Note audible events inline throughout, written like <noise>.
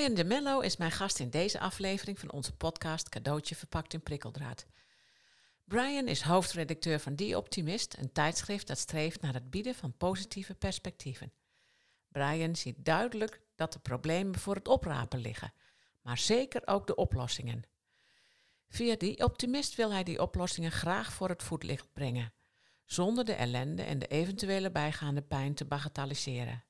Brian de Mello is mijn gast in deze aflevering van onze podcast Cadeautje verpakt in prikkeldraad. Brian is hoofdredacteur van Die Optimist, een tijdschrift dat streeft naar het bieden van positieve perspectieven. Brian ziet duidelijk dat de problemen voor het oprapen liggen, maar zeker ook de oplossingen. Via Die Optimist wil hij die oplossingen graag voor het voetlicht brengen, zonder de ellende en de eventuele bijgaande pijn te bagatelliseren.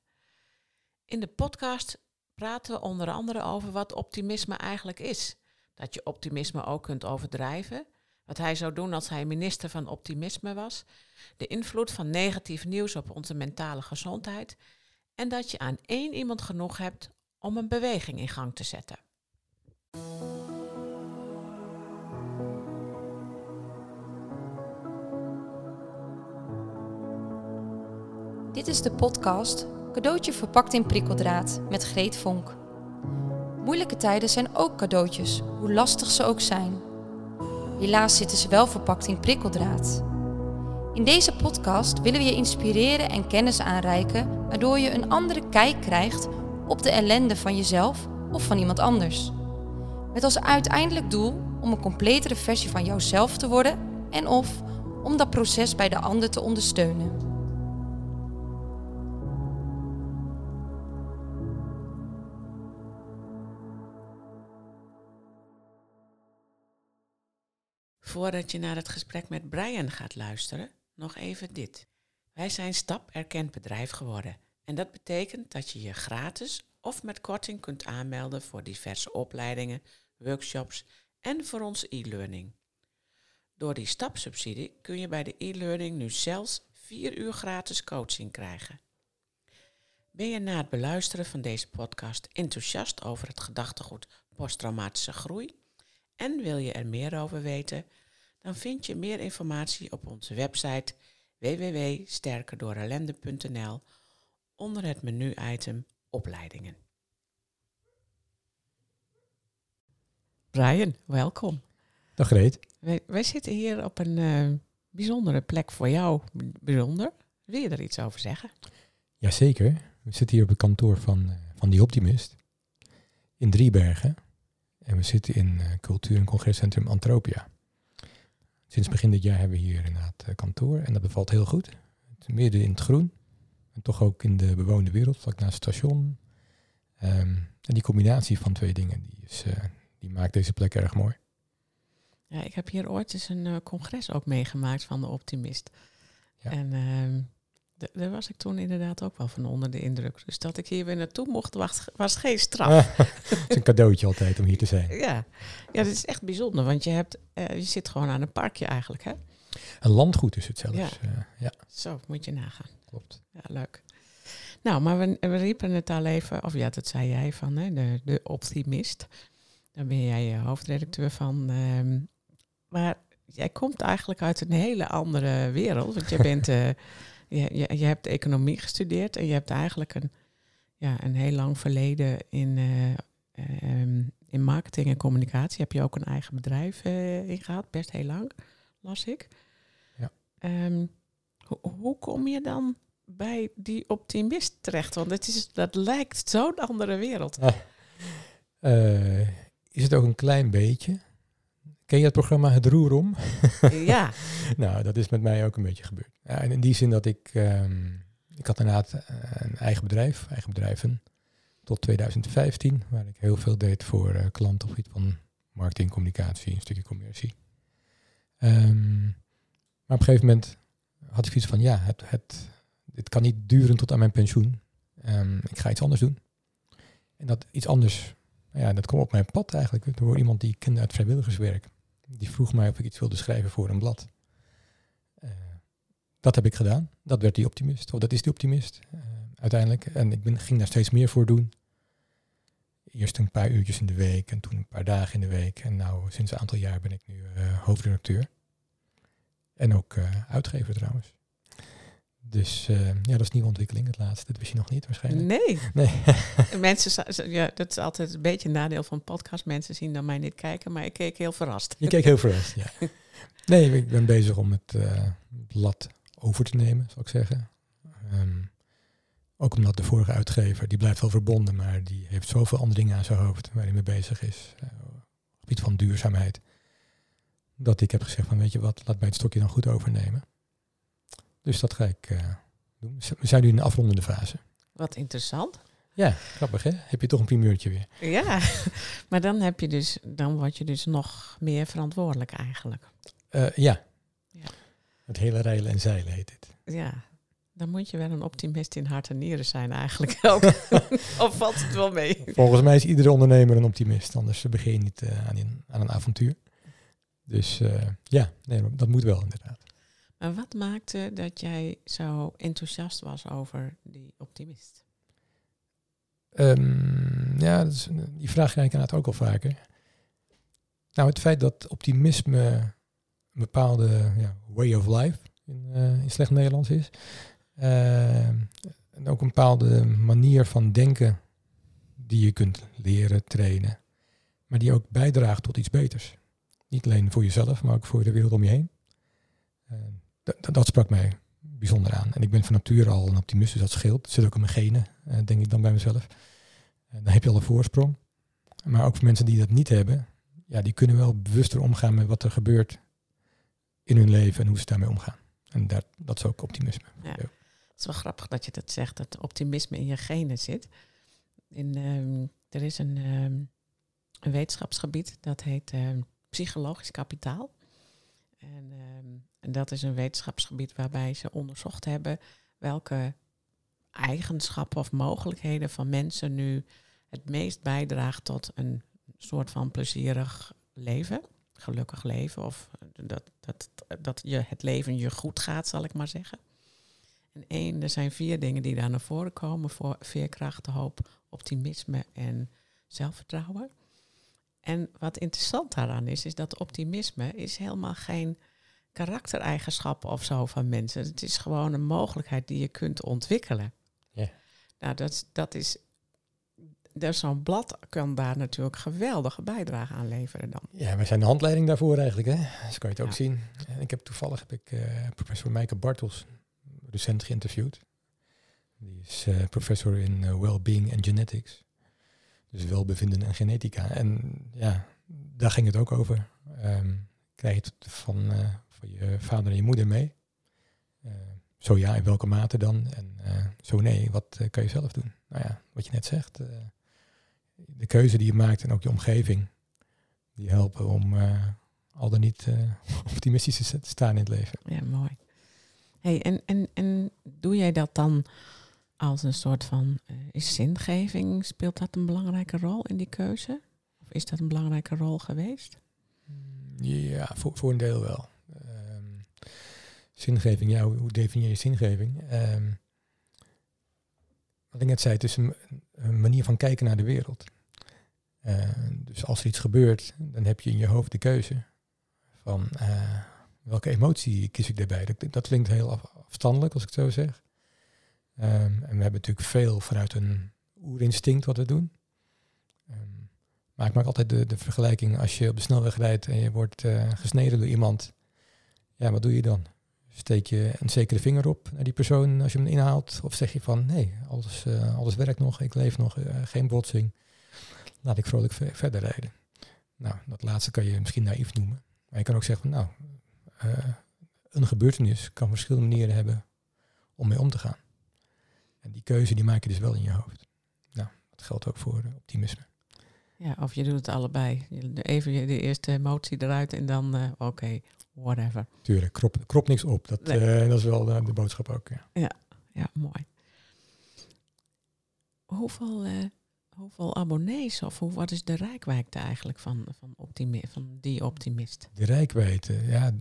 In de podcast praten we onder andere over wat optimisme eigenlijk is. Dat je optimisme ook kunt overdrijven. Wat hij zou doen als hij minister van optimisme was. De invloed van negatief nieuws op onze mentale gezondheid. En dat je aan één iemand genoeg hebt om een beweging in gang te zetten. Dit is de podcast Cadeautje verpakt in prikkeldraad met Greet Vonk. Moeilijke tijden zijn ook cadeautjes, hoe lastig ze ook zijn. Helaas zitten ze wel verpakt in prikkeldraad. In deze podcast willen we je inspireren en kennis aanreiken, waardoor je een andere kijk krijgt op de ellende van jezelf of van iemand anders. Met als uiteindelijk doel om een completere versie van jouzelf te worden en of om dat proces bij de ander te ondersteunen. Voordat je naar het gesprek met Brian gaat luisteren, nog even dit. Wij zijn Stap Erkend Bedrijf geworden. En dat betekent dat je je gratis of met korting kunt aanmelden voor diverse opleidingen, workshops en voor onze e-learning. Door die stapsubsidie kun je bij de e-learning nu zelfs 4 uur gratis coaching krijgen. Ben je na het beluisteren van deze podcast enthousiast over het gedachtegoed posttraumatische groei en wil je er meer over weten? Dan vind je meer informatie op onze website www.sterkerdoorellende.nl onder het menu-item Opleidingen. Brian, welkom. Dag Greet. Wij, wij zitten hier op een uh, bijzondere plek voor jou. Bijzonder. Wil je er iets over zeggen? Jazeker. We zitten hier op het kantoor van, uh, van Die Optimist in Driebergen. En we zitten in uh, Cultuur- en Congrescentrum Antropia. Sinds begin dit jaar hebben we hier inderdaad uh, kantoor en dat bevalt heel goed. Midden in het groen. En toch ook in de bewoonde wereld, vlak naast het station. Um, en die combinatie van twee dingen, die, is, uh, die maakt deze plek erg mooi. Ja, ik heb hier ooit eens een uh, congres ook meegemaakt van de Optimist. Ja. En uh, daar was ik toen inderdaad ook wel van onder de indruk. Dus dat ik hier weer naartoe mocht, was, was geen straf. het is een cadeautje altijd om hier te zijn. Ja, ja dat is echt bijzonder, want je, hebt, uh, je zit gewoon aan een parkje eigenlijk. Hè? Een landgoed is het zelfs. Ja. Uh, ja. Zo, moet je nagaan. Klopt. Ja, leuk. Nou, maar we, we riepen het al even, of ja, dat zei jij van, hè, de, de optimist. Daar ben jij hoofdredacteur van. Um, maar jij komt eigenlijk uit een hele andere wereld, want jij bent... Uh, <laughs> je, je, je, hebt economie gestudeerd en je hebt eigenlijk een, ja, een heel lang verleden in, uh, um, in marketing en communicatie. Heb je ook een eigen bedrijf uh, in gehad, best heel lang, las ik. Ja. Um, ho hoe kom je dan bij die optimist terecht? Want het is, dat lijkt zo'n andere wereld. Uh, is het ook een klein beetje? Ken je het programma Het Roer om? Ja. <laughs> nou, dat is met mij ook een beetje gebeurd. Ja, en in die zin dat ik, um, ik had inderdaad een eigen bedrijf, eigen bedrijven, tot 2015, waar ik heel veel deed voor uh, klanten op het gebied van marketing, communicatie, een stukje commercie. Um, maar op een gegeven moment had ik iets van, ja, het, het, dit kan niet duren tot aan mijn pensioen. Um, ik ga iets anders doen. En dat iets anders, ja, dat kwam op mijn pad eigenlijk door iemand die ik kende uit vrijwilligerswerk. Die vroeg mij of ik iets wilde schrijven voor een blad. Uh, dat heb ik gedaan. Dat werd die optimist. Of dat is die optimist uh, uiteindelijk. En ik ben, ging daar steeds meer voor doen. Eerst een paar uurtjes in de week en toen een paar dagen in de week. En nou, sinds een aantal jaar ben ik nu uh, hoofdredacteur. En ook uitgever trouwens. Dus uh, ja, dat is nieuwe ontwikkeling, het laatste. Dat wist je nog niet waarschijnlijk. Nee. nee. <laughs> Mensen, ja, dat is altijd een beetje een nadeel van podcast. Mensen zien dan mij niet kijken, maar ik keek heel verrast. Je keek heel verrast, ja. <laughs> Nee, ik ben bezig om het uh, blad over te nemen, zal ik zeggen. Um, Ook omdat de vorige uitgever, die blijft wel verbonden, maar die heeft zoveel andere dingen aan zijn hoofd waar hij mee bezig is. Uh, op het gebied van duurzaamheid. Dat ik heb gezegd van weet je wat, laat mij het stokje dan goed overnemen. Dus dat ga ik uh, doen. We zijn nu in de afrondende fase. Wat interessant. Ja, grappig hè? Heb je toch een primeurtje weer. Ja, <laughs> maar dan heb je dus, dan word je dus nog meer verantwoordelijk eigenlijk. Uh, ja. ja. Het hele rijlen en zeilen heet het. Ja, dan moet je wel een optimist in hart en nieren zijn eigenlijk <laughs> of valt het wel mee? Volgens mij is iedere ondernemer een optimist, anders begin je niet uh, aan, een, aan, een avontuur. Dus uh, ja, nee, dat moet wel inderdaad. Maar wat maakte dat jij zo enthousiast was over die optimist? Um, ja, die vraag krijg ik inderdaad ook al vaker. Nou, het feit dat optimisme een bepaalde ja, way of life in, uh, in slecht Nederlands is. Uh, en ook een bepaalde manier van denken die je kunt leren, trainen. Maar die ook bijdraagt tot iets beters. Niet alleen voor jezelf, maar ook voor de wereld om je heen. Uh, dat sprak mij bijzonder aan. En ik ben van nature al een optimist, dus dat scheelt. Het zit ook in mijn genen, uh, denk ik dan bij mezelf. Dan heb je al een voorsprong. Maar ook voor mensen die dat niet hebben, ja, die kunnen wel bewuster omgaan met wat er gebeurt in hun leven en hoe ze daarmee omgaan. En dat, dat is ook optimisme. Ja. Het is wel grappig dat je dat zegt, dat optimisme in je genen zit. In, um, er is een, um, een, wetenschapsgebied dat heet um, psychologisch kapitaal. En, en dat is een wetenschapsgebied waarbij ze onderzocht hebben welke eigenschappen of mogelijkheden van mensen nu het meest bijdraagt tot een soort van plezierig leven, gelukkig leven, of dat, dat, dat je het leven je goed gaat, zal ik maar zeggen. En één, er zijn vier dingen die daar naar voren komen voor veerkracht, hoop, optimisme en zelfvertrouwen. En wat interessant daaraan is, is dat optimisme is helemaal geen karaktereigenschappen of zo van mensen. Het is gewoon een mogelijkheid die je kunt ontwikkelen. Ja. Nou, dat, dat is. Dus zo'n blad kan daar natuurlijk geweldige bijdrage aan leveren dan. Ja, wij zijn de handleiding daarvoor eigenlijk, hè? Dus kan je het ook zien. Ik heb toevallig heb ik uh, professor Meike Bartels recent geïnterviewd. Die is uh, professor in uh, well-being en genetics. Dus welbevinden en genetica. En ja, daar ging het ook over. Um, krijg je het van, van je vader en je moeder mee? Uh, zo ja, in welke mate dan? En uh, zo nee, wat kan je zelf doen? Nou ja, wat je net zegt, de keuze die je maakt en ook je omgeving, die helpen om al dan niet <laughs> optimistisch te staan in het leven. Ja, mooi. Hey, en, en, en doe jij dat dan als een soort van, is zingeving, speelt dat een belangrijke rol in die keuze? Of is dat een belangrijke rol geweest? Ja, voor, voor een deel wel. Zingeving, ja, hoe, definieer je zingeving? Um, wat ik net zei, het is een, een manier van kijken naar de wereld. Uh, dus als er iets gebeurt, dan heb je in je hoofd de keuze van uh, welke emotie kies ik daarbij. Dat, dat klinkt heel af, afstandelijk als ik het zo zeg. Um, en we hebben natuurlijk veel vanuit een oerinstinct wat we doen. Maar ik maak altijd de, de vergelijking als je op de snelweg rijdt en je wordt uh, gesneden door iemand. Ja, wat doe je dan? Steek je een zekere vinger op naar die persoon als je hem inhaalt? Of zeg je van nee, alles, uh, alles werkt nog, ik leef nog, uh, geen botsing. Laat ik vrolijk verder rijden. Nou, dat laatste kan je misschien naïef noemen. Maar je kan ook zeggen nou, een gebeurtenis kan verschillende manieren hebben om mee om te gaan. En die keuze die maak je dus wel in je hoofd. Nou, dat geldt ook voor optimisme. Ja, of je doet het allebei. Even de eerste emotie eruit en dan oké, okay, whatever. Tuurlijk, krop, krop niks op. Dat, nee. uh, dat is wel de, de, boodschap ook. Ja, ja, ja mooi. Hoeveel, uh, hoeveel abonnees of hoe, wat is de rijkwijde eigenlijk van, van, optimi van die optimist? De rijkwijde, ja,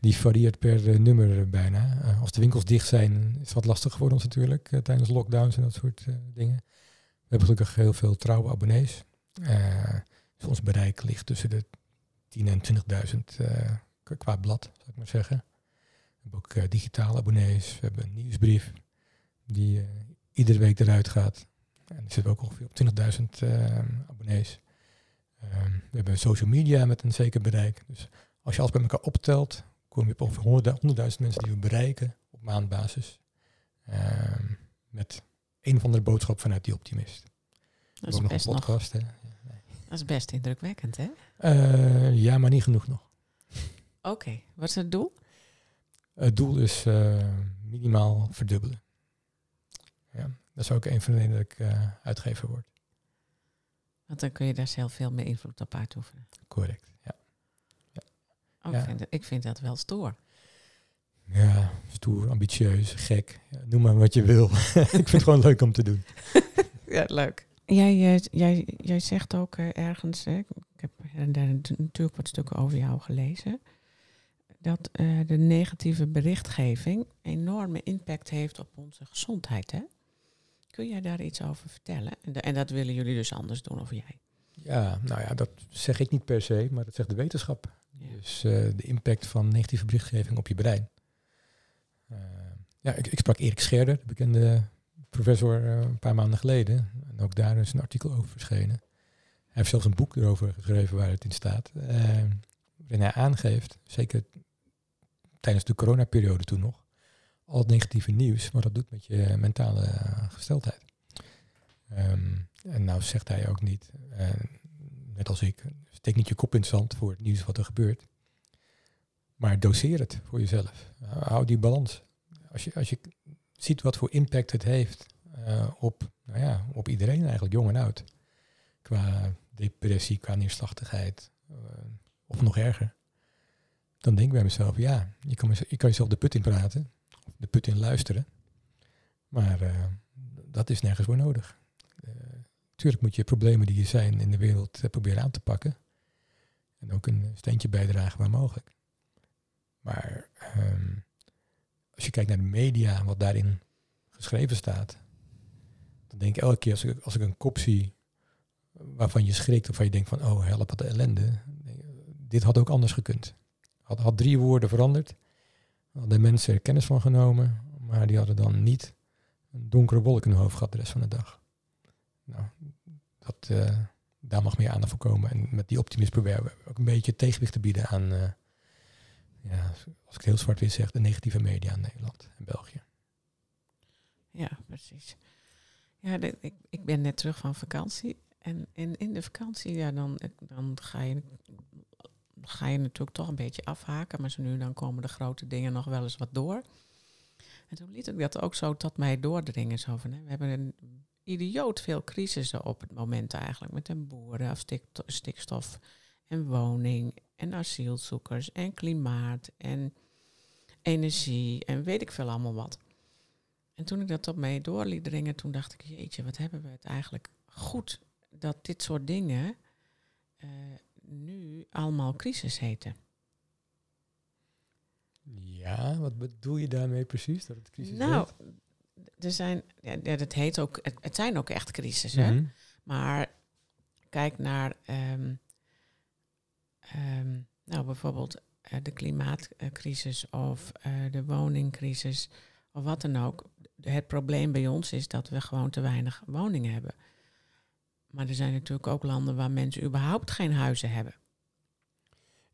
die varieert per nummer bijna. als de winkels dicht zijn, is het wat lastig voor ons natuurlijk tijdens lockdowns en dat soort dingen. We hebben gelukkig heel veel trouwe abonnees. Dus ons bereik ligt tussen de 10.000 en 20.000 qua blad, zou ik maar zeggen. We hebben ook uh, digitale abonnees. We hebben een nieuwsbrief die iedere week eruit gaat. En er zitten ook ongeveer op 20.000 uh, abonnees. Um, we hebben social media met een zeker bereik. Dus als je alles bij elkaar optelt, kom je op ongeveer 100.000 100 mensen die we bereiken op maandbasis. Um, met een of andere boodschap vanuit die optimist. Dat is, nog best een nog, podcast, hè? dat is best indrukwekkend, hè? Eh, ja, maar niet genoeg nog. Oké, wat is het doel? Het doel is eh, minimaal verdubbelen. Ja, dat is ook een van de redenen dat ik eh, uitgever word. Want dan kun je daar zelf veel meer invloed op uitoefenen. Correct. Ja, Oh, Ja. ik, vind, ik vind dat wel stoer. ja stoer, ambitieus, gek. Ja, noem maar wat je wil. <laughs> ik vind het gewoon leuk om te doen. <laughs> Ja, leuk. Jij, eh, jij, jij zegt ook eh, ergens, hè, ik heb nat- natuurlijk wat stukken over jou gelezen, dat eh, de negatieve berichtgeving enorme impact heeft op onze gezondheid. Hè? Kun jij daar iets over vertellen? En, da- en dat willen jullie dus anders doen, of jij? Ja, nou ja, dat zeg ik niet per se, maar dat zegt de wetenschap. Ja. Dus de impact van negatieve berichtgeving op je brein. Ja, ik, ik sprak Erik Scherder, de bekende professor, eh, een paar maanden geleden. En ook daar is een artikel over verschenen. Hij heeft zelfs een boek erover geschreven waar het in staat. eh, waarin hij aangeeft, zeker tijdens de coronaperiode toen nog, al het negatieve nieuws, wat dat doet met je mentale eh, gesteldheid. Ehm, en nou zegt hij ook niet, eh, net als ik, steek niet je kop in het zand voor het nieuws wat er gebeurt. Maar doseer het voor jezelf. Hou die balans. Als je, als je ziet wat voor impact het heeft eh, op, nou ja, op iedereen eigenlijk, jong en oud. Qua depressie, qua neerslachtigheid, eh, of nog erger. Dan denk ik bij mezelf, ja, je kan, je jezelf de put in praten, of de put in luisteren. Maar eh, dat is nergens voor nodig. Tuurlijk moet je problemen die er zijn in de wereld proberen aan te pakken. En ook een steentje bijdragen waar mogelijk. Maar ehm, als je kijkt naar de media en wat daarin geschreven staat, dan denk ik elke keer als ik, als ik een kop zie waarvan je schrikt of waar je denkt van oh help wat de ellende, dit had ook anders gekund. Had, had drie woorden veranderd, hadden mensen er kennis van genomen, maar die hadden dan niet een donkere wolk in hun hoofd gehad de rest van de dag. Nou, dat, eh, daar mag meer aandacht voor komen. En met die optimisme proberen we ook een beetje tegenwicht te bieden aan, eh, ja, als ik heel zwart-wit zeg, de negatieve media in Nederland en België. Ja, precies. Ja, ik, ik ben net terug van vakantie. En in, in de vakantie, ja, dan, dan ga, je, ga je natuurlijk toch een beetje afhaken. Maar zo nu en dan komen de grote dingen nog wel eens wat door. En toen liet ik dat ook zo tot mij doordringen. Zo van, hè, we hebben een idioot veel crisissen op het moment eigenlijk. Met de boeren, of stik- stikstof en woning en asielzoekers en klimaat en energie en weet ik veel allemaal wat. En toen ik dat op mij door liet dringen, toen dacht ik, jeetje, wat hebben we het eigenlijk goed dat dit soort dingen eh, nu allemaal crisis heten. Ja, wat bedoel je daarmee precies? Dat het crisis nou, heet? er zijn, ja, dat heet ook, het, het zijn ook echt crisissen. Mhm. Maar kijk naar, ehm, ehm, nou bijvoorbeeld eh, de klimaatcrisis of eh, de woningcrisis of wat dan ook. Het probleem bij ons is dat we gewoon te weinig woningen hebben. Maar er zijn natuurlijk ook landen waar mensen überhaupt geen huizen hebben.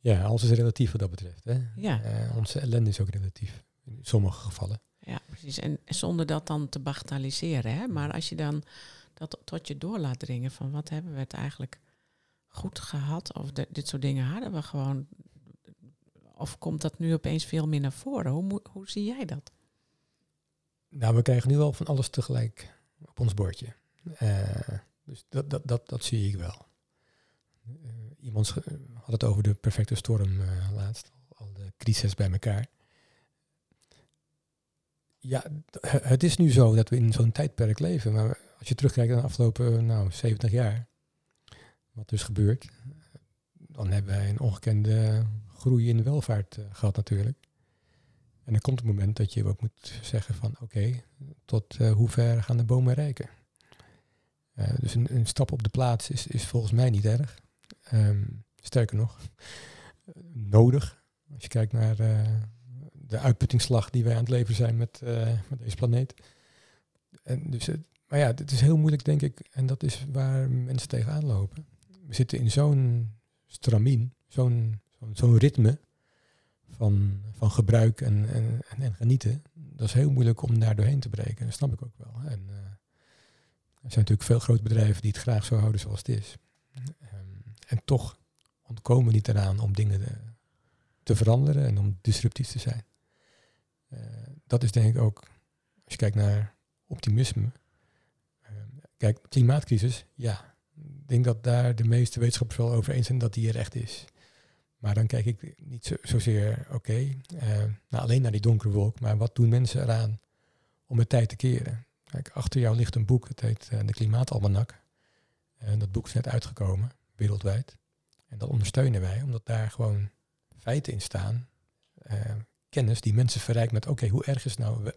Ja, alles is relatief wat dat betreft. Hè? Ja. Eh, onze ellende is ook relatief. In sommige gevallen. Ja, precies. En zonder dat dan te bagatelliseren. Hè? Maar als je dan dat tot je door laat dringen van wat hebben we het eigenlijk goed gehad? Of dit soort dingen hadden we gewoon. Of komt dat nu opeens veel meer naar voren? Hoe, hoe zie jij dat? Nou, we krijgen nu al van alles tegelijk op ons bordje. Eh, dus dat, dat, dat, dat zie ik wel. Eh, iemand had het over de perfecte storm eh, laatst. Al de crises bij elkaar. Ja, het is nu zo dat we in zo'n tijdperk leven. Maar als je terugkijkt naar de afgelopen nou, 70 jaar, wat dus gebeurt, dan hebben wij een ongekende groei in de welvaart eh, gehad natuurlijk. En er komt een moment dat je ook moet zeggen van oké, tot eh, hoe ver gaan de bomen reiken? Eh, dus een, een stap op de plaats is, is volgens mij niet erg. Ehm, sterker nog, nodig. Als je kijkt naar de uitputtingsslag die wij aan het leven zijn met, met deze planeet. En dus, het- maar ja, het is heel moeilijk denk ik. En dat is waar mensen tegenaan lopen. We zitten in zo'n stramien, zo'n ritme van, van gebruik en, en, en, en genieten. Dat is heel moeilijk om daar doorheen te breken. Dat snap ik ook wel. En, eh, Er zijn natuurlijk veel grote bedrijven die het graag zo houden zoals het is. Ehm, en toch ontkomen we niet eraan om dingen te, te veranderen en om disruptief te zijn. Eh, dat is denk ik ook, als je kijkt naar optimisme. Ehm, kijk, klimaatcrisis, ja. Ik denk dat daar de meeste wetenschappers wel over eens zijn dat die er echt is. Maar dan kijk ik niet zo, zozeer, oké, eh, nou, alleen naar die donkere wolk, maar wat doen mensen eraan om het tijd te keren? Kijk, achter jou ligt een boek, het heet uh, De Klimaatalmanak. En dat boek is net uitgekomen, wereldwijd. En dat ondersteunen wij, omdat daar gewoon feiten in staan, uh, kennis die mensen verrijkt met, oké, hoe erg is nou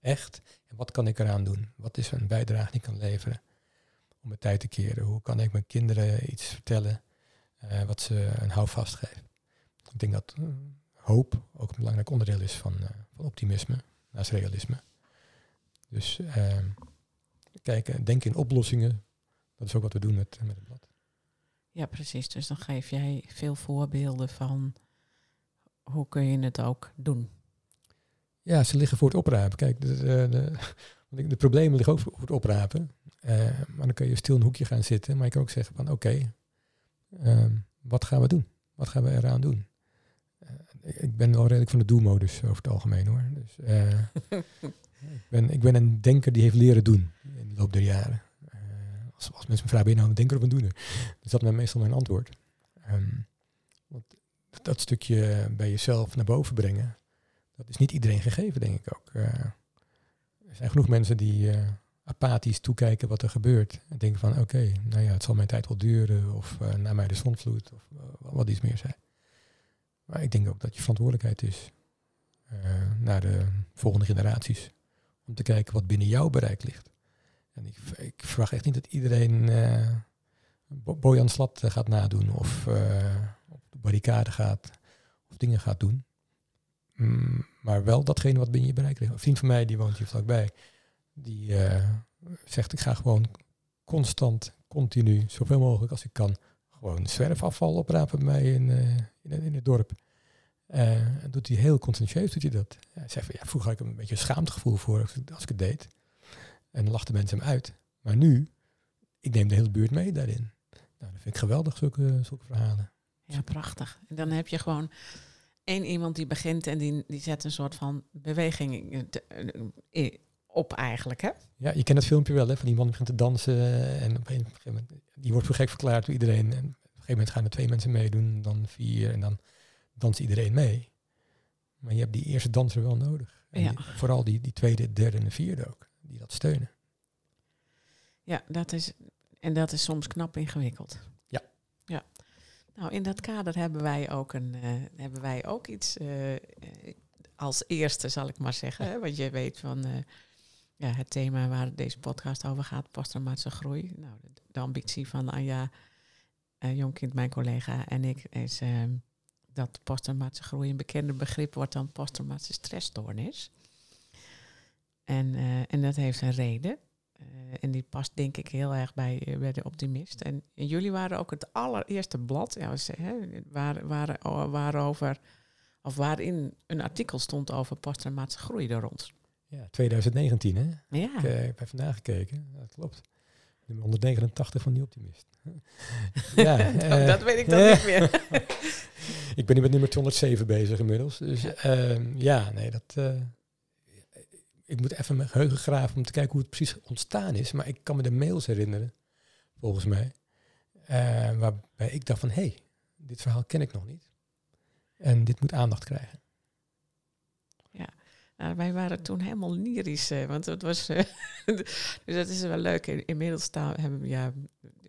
echt? En wat kan ik eraan doen? Wat is een bijdrage die ik kan leveren om het tijd te keren? Hoe kan ik mijn kinderen iets vertellen uh, wat ze een houvast geeft? Ik denk dat hoop ook een belangrijk onderdeel is van, van optimisme naast realisme. Dus uh, kijken, denken in oplossingen. Dat is ook wat we doen met, met het blad. Ja, precies. Dus dan geef jij veel voorbeelden van hoe kun je het ook doen. Ja, ze liggen voor het oprapen. Kijk, de, de, de, <laughs> de problemen liggen ook voor het oprapen. Uh, maar dan kun je stil in een hoekje gaan zitten. Maar je kan ook zeggen van oké, okay, uh, wat gaan we doen? Wat gaan we eraan doen? Uh, ik ben wel redelijk van de doelmodus over het algemeen hoor. Dus <laughs> ik ben, ik ben een denker die heeft leren doen in de loop der jaren. Als, als mensen me vragen, ben je nou een denker of een doener? Dus dat is meestal mijn antwoord. Um, want dat stukje bij jezelf naar boven brengen, dat is niet iedereen gegeven, denk ik ook. Er zijn genoeg mensen die apathisch toekijken wat er gebeurt. En denken van, oké, nou ja, het zal mijn tijd wel duren. Of naar mij de zonvloed, of wat iets meer zijn. Maar ik denk ook dat je verantwoordelijkheid is naar de volgende generaties om te kijken wat binnen jouw bereik ligt. En ik, ik verwacht echt niet dat iedereen Bojan Slat gaat nadoen of op de barricade gaat of dingen gaat doen. Mm, maar wel datgene wat binnen je bereik ligt. Een vriend van mij, die woont hier vlakbij, die uh, zegt ik ga gewoon constant, continu, zoveel mogelijk als ik kan, gewoon zwerfafval oprapen bij mij in, in, in het dorp. Uh, doet hij heel conscientieus doet hij dat. Hij van, ja, vroeger had ik een beetje een schaamtegevoel voor als ik, als ik het deed. En dan lachten mensen hem uit. Maar nu, ik neem de hele buurt mee daarin. Nou, dat vind ik geweldig, zulke, zulke verhalen. Ja, prachtig. En dan heb je gewoon één iemand die begint en die, die zet een soort van beweging op eigenlijk, hè? Ja, je kent het filmpje wel, hè? Van die man die begint te dansen en op een gegeven moment, die wordt voor gek verklaard door iedereen. En op een gegeven moment gaan er twee mensen meedoen, dan vier en dan danst iedereen mee. Maar je hebt die eerste danser wel nodig. En Ja. die- vooral die, die tweede, derde en vierde ook, die dat steunen. Ja, dat is, en dat is soms knap ingewikkeld. Ja. ja. Nou, in dat kader hebben wij ook, een, eh, hebben wij ook iets eh, eh, als eerste, zal ik maar zeggen. Hè? Want je weet van ja, het thema waar deze podcast over gaat, posttraumatische groei. Nou, de, ambitie van Anja eh Jonkind, mijn collega, en ik, is eh, dat posttraumatische groei een bekende begrip wordt dan posttraumatische stressstoornis. En, eh, en dat heeft een reden. Eh, en die past denk ik heel erg bij, bij de optimist. En, jullie waren ook het allereerste blad ja, hè, waar, waar, waarover, of waarin een artikel stond over posttraumatische groei door ons. Ja, 2019 hè? Ja, Ik eh, heb even nagekeken, Ja, dat klopt. Nummer 189 van die optimist. <laughs> ja, <laughs> eh, dat weet ik dan <laughs> niet meer. ik ben nu met nummer 207 bezig inmiddels. Dus ehm, ja, nee, dat. eh, ik moet even mijn geheugen graven om te kijken hoe het precies ontstaan is. Maar ik kan me de mails herinneren, volgens mij. waarbij ik dacht van, hé, hey, dit verhaal ken ik nog niet. En dit moet aandacht krijgen. Nou, wij waren toen helemaal lyrisch, want het was. eh, <laughs> dus dat is wel leuk. In- Inmiddels staan, hebben, we, ja,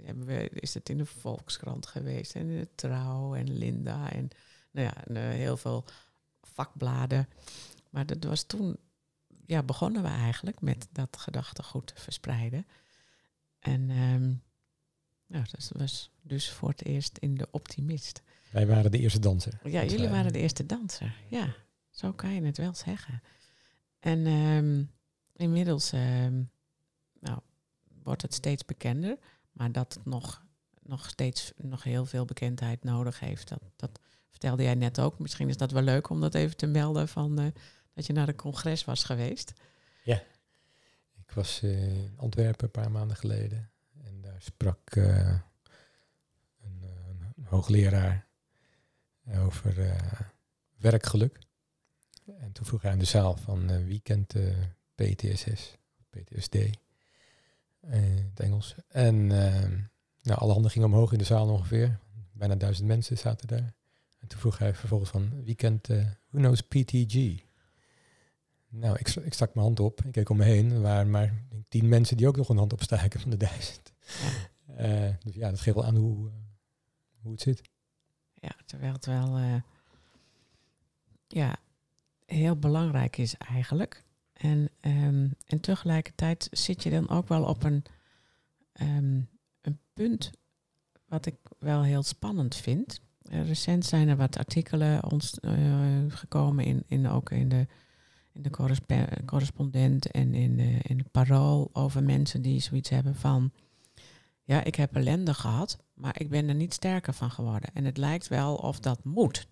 hebben we, is het in de Volkskrant geweest en in de Trouw en Linda en, nou ja, en, eh, heel veel vakbladen. Maar dat was toen, ja, begonnen we eigenlijk met dat gedachtegoed te verspreiden. En nou, dat was dus voor het eerst in de Optimist. Wij waren de eerste danser. Ja, jullie waren de eerste danser. Ja, zo kan je het wel zeggen. En ehm, inmiddels ehm, nou, wordt het steeds bekender. Maar dat het nog, nog steeds nog heel veel bekendheid nodig heeft. Dat, dat vertelde jij net ook. Misschien is dat wel leuk om dat even te melden van eh, dat je naar de congres was geweest. Ik was in Antwerpen een paar maanden geleden. En daar sprak een, een, hoogleraar over werkgeluk. En toen vroeg hij aan de zaal van wie kent PTSS, PTSD, in het Engels. En nou, alle handen gingen omhoog in de zaal ongeveer. Bijna duizend mensen zaten daar. En toen vroeg hij vervolgens van, uh, who knows PTG? Nou, ik, ik stak mijn hand op. Ik keek om me heen. Er waren maar tien mensen die ook nog een hand opstaken van de duizend. Uh, <laughs> dus ja, dat geeft wel aan hoe, uh, hoe het zit. Ja, terwijl het wel uh, ja, heel belangrijk is eigenlijk. En, um, en tegelijkertijd zit je dan ook wel op een, um, een punt wat ik wel heel spannend vind. Uh, recent zijn er wat artikelen ons, uh, gekomen, in, in, ook in de, in de correspondent en in de, in parool over mensen die zoiets hebben van, ja, ik heb ellende gehad, maar ik ben er niet sterker van geworden. En het lijkt wel of dat moet.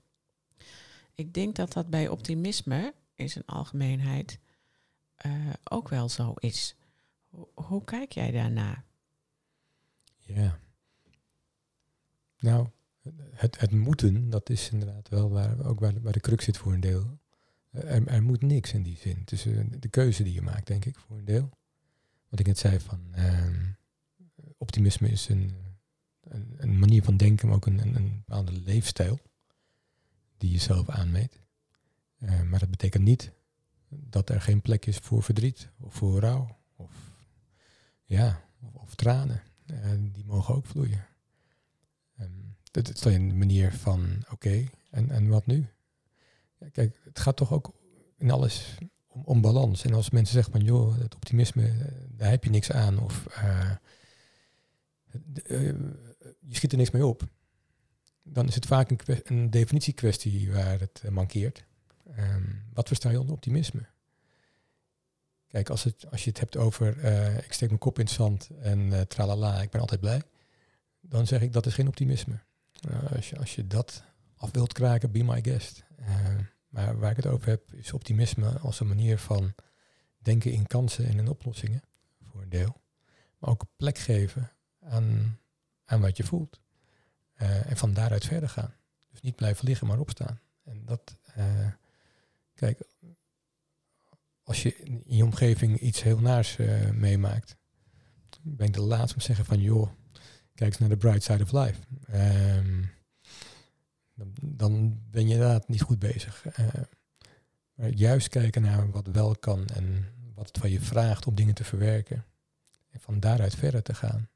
Ik denk dat dat bij optimisme in zijn algemeenheid uh, ook wel zo is. Hoe, kijk jij daarnaar? Ja. Nou, het, het moeten, dat is inderdaad wel waar, ook waar, de crux zit voor een deel. Er, er moet niks in die zin. Tussen de keuze die je maakt, denk ik, voor een deel. Wat ik net zei van uh, optimisme is een, een, een, manier van denken, maar ook een, een, een bepaalde leefstijl die je zelf aanmeet. Uh, maar dat betekent niet dat er geen plek is voor verdriet of voor rouw of, ja, of, tranen. Uh, die mogen ook vloeien. Um, dat is dan een manier van, oké, en, en wat nu? Ja, kijk, het gaat toch ook in alles om, om, balans. En als mensen zeggen van, joh, het optimisme, eh, daar heb je niks aan. Of je schiet er niks mee op. Dan is het vaak een, een definitiekwestie waar het mankeert. Um, wat versta je onder optimisme? Kijk, als, het, als je het hebt over ik steek mijn kop in het zand en tralala, ik ben altijd blij. Dan zeg ik dat is geen optimisme. Uh, als, je, als je dat af wilt kraken, be my guest. Uh, maar waar ik het over heb, is optimisme als een manier van denken in kansen en in oplossingen, voor een deel. Maar ook plek geven aan, aan wat je voelt. Uh, en van daaruit verder gaan. Dus niet blijven liggen, maar opstaan. En dat, kijk, als je in je omgeving iets heel naars meemaakt, ben ik de laatste om te zeggen van, joh, kijk eens naar de bright side of life. Um, dan, dan, ben je inderdaad niet goed bezig. Maar juist kijken naar wat wel kan en wat het van je vraagt om dingen te verwerken. En van daaruit verder te gaan.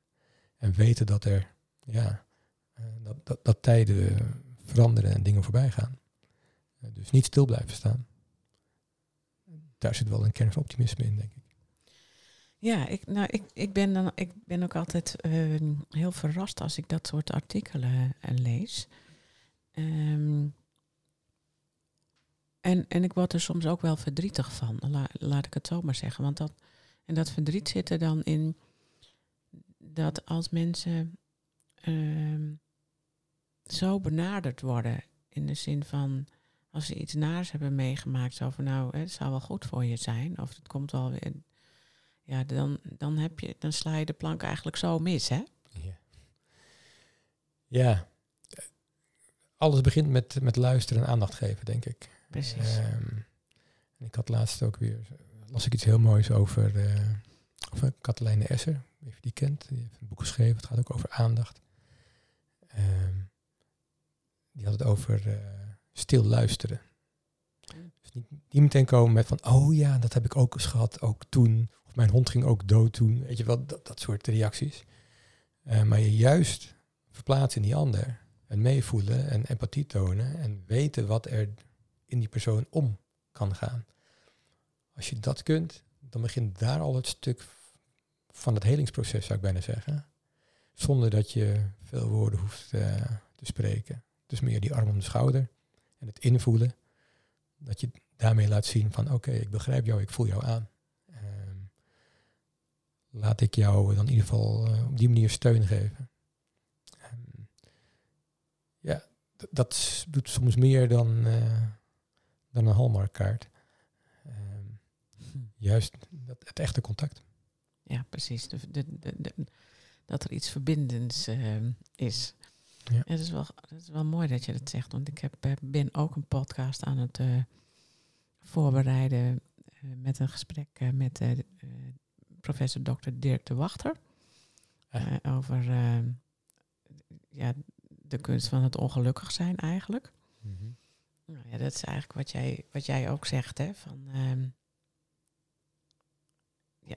En weten dat er, ja, dat, dat, dat, tijden veranderen en dingen voorbij gaan. Uh, dus niet stil blijven staan. Daar zit wel een kern van optimisme in, denk ik. Ja, ik, nou, ik, ik, ben, dan, ik ben ook altijd uh, heel verrast als ik dat soort artikelen uh, lees. Um, en, en ik word er soms ook wel verdrietig van, la, laat ik het zo maar zeggen. Want dat, en dat verdriet zit er dan in dat als mensen uh, zo benaderd worden, in de zin van als ze iets naars hebben meegemaakt, zo van nou, het zou wel goed voor je zijn, of het komt wel weer ja, dan, dan, heb je, dan sla je de plank eigenlijk zo mis, hè? Ja. ja. Alles begint met, met luisteren en aandacht geven, denk ik. Precies. Um, ik had laatst ook weer, las ik iets heel moois over, uh, over Katelijne Esser, wie die kent. Die heeft een boek geschreven, het gaat ook over aandacht. Um, die had het over uh, stil luisteren. Dus niet, meteen komen met van, oh ja, dat heb ik ook eens gehad, ook toen mijn hond ging ook dood toen. Weet je wel, dat, dat soort reacties. Uh, maar je juist verplaatsen in die ander. En meevoelen en empathie tonen. En weten wat er in die persoon om kan gaan. Als je dat kunt, dan begint daar al het stuk van het helingsproces, zou ik bijna zeggen. Zonder dat je veel woorden hoeft uh, te spreken. Dus meer die arm om de schouder en het invoelen. Dat je daarmee laat zien van oké, ik begrijp jou, ik voel jou aan laat ik jou dan in ieder geval uh, op die manier steun geven. Um, ja, dat doet soms meer dan, uh, dan een Hallmark kaart. Um, juist dat, het echte contact. Ja, precies. De, de, de, dat er iets verbindends ehm, is. Ja. Het, is wel, het is wel mooi dat je dat zegt, want ik heb, eh, ben ook een podcast aan het uh, voorbereiden met een gesprek met professor Dr. Dirk de Wachter. over ehm, ja, de kunst van het ongelukkig zijn eigenlijk. Mhm. nou, ja, dat is eigenlijk wat jij, wat jij ook zegt, hè? Van, um, ja,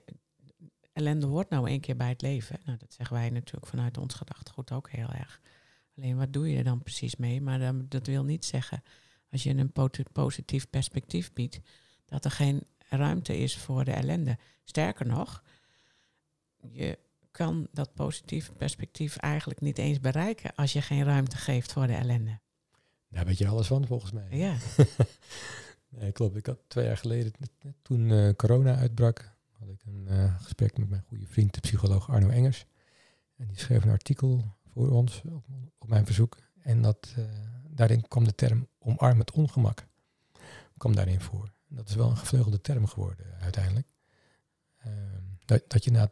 ellende hoort nou een keer bij het leven. Nou, dat zeggen wij natuurlijk vanuit ons gedachtegoed ook heel erg. Alleen wat doe je er dan precies mee? Maar dat wil niet zeggen, als je een positief perspectief biedt, dat er geen ruimte is voor de ellende. Sterker nog, je kan dat positieve perspectief eigenlijk niet eens bereiken als je geen ruimte geeft voor de ellende. Daar weet je alles van, volgens mij. Ja. <laughs> nee, klopt. Ik had twee jaar geleden, toen uh, corona uitbrak, had ik een uh, gesprek met mijn goede vriend, de psycholoog Arno Engers. En die schreef een artikel voor ons op, mijn verzoek. En dat, uh, daarin kwam de term omarm het ongemak. kwam daarin voor. Dat is wel een gevleugelde term geworden uiteindelijk. Ehm, dat, dat je na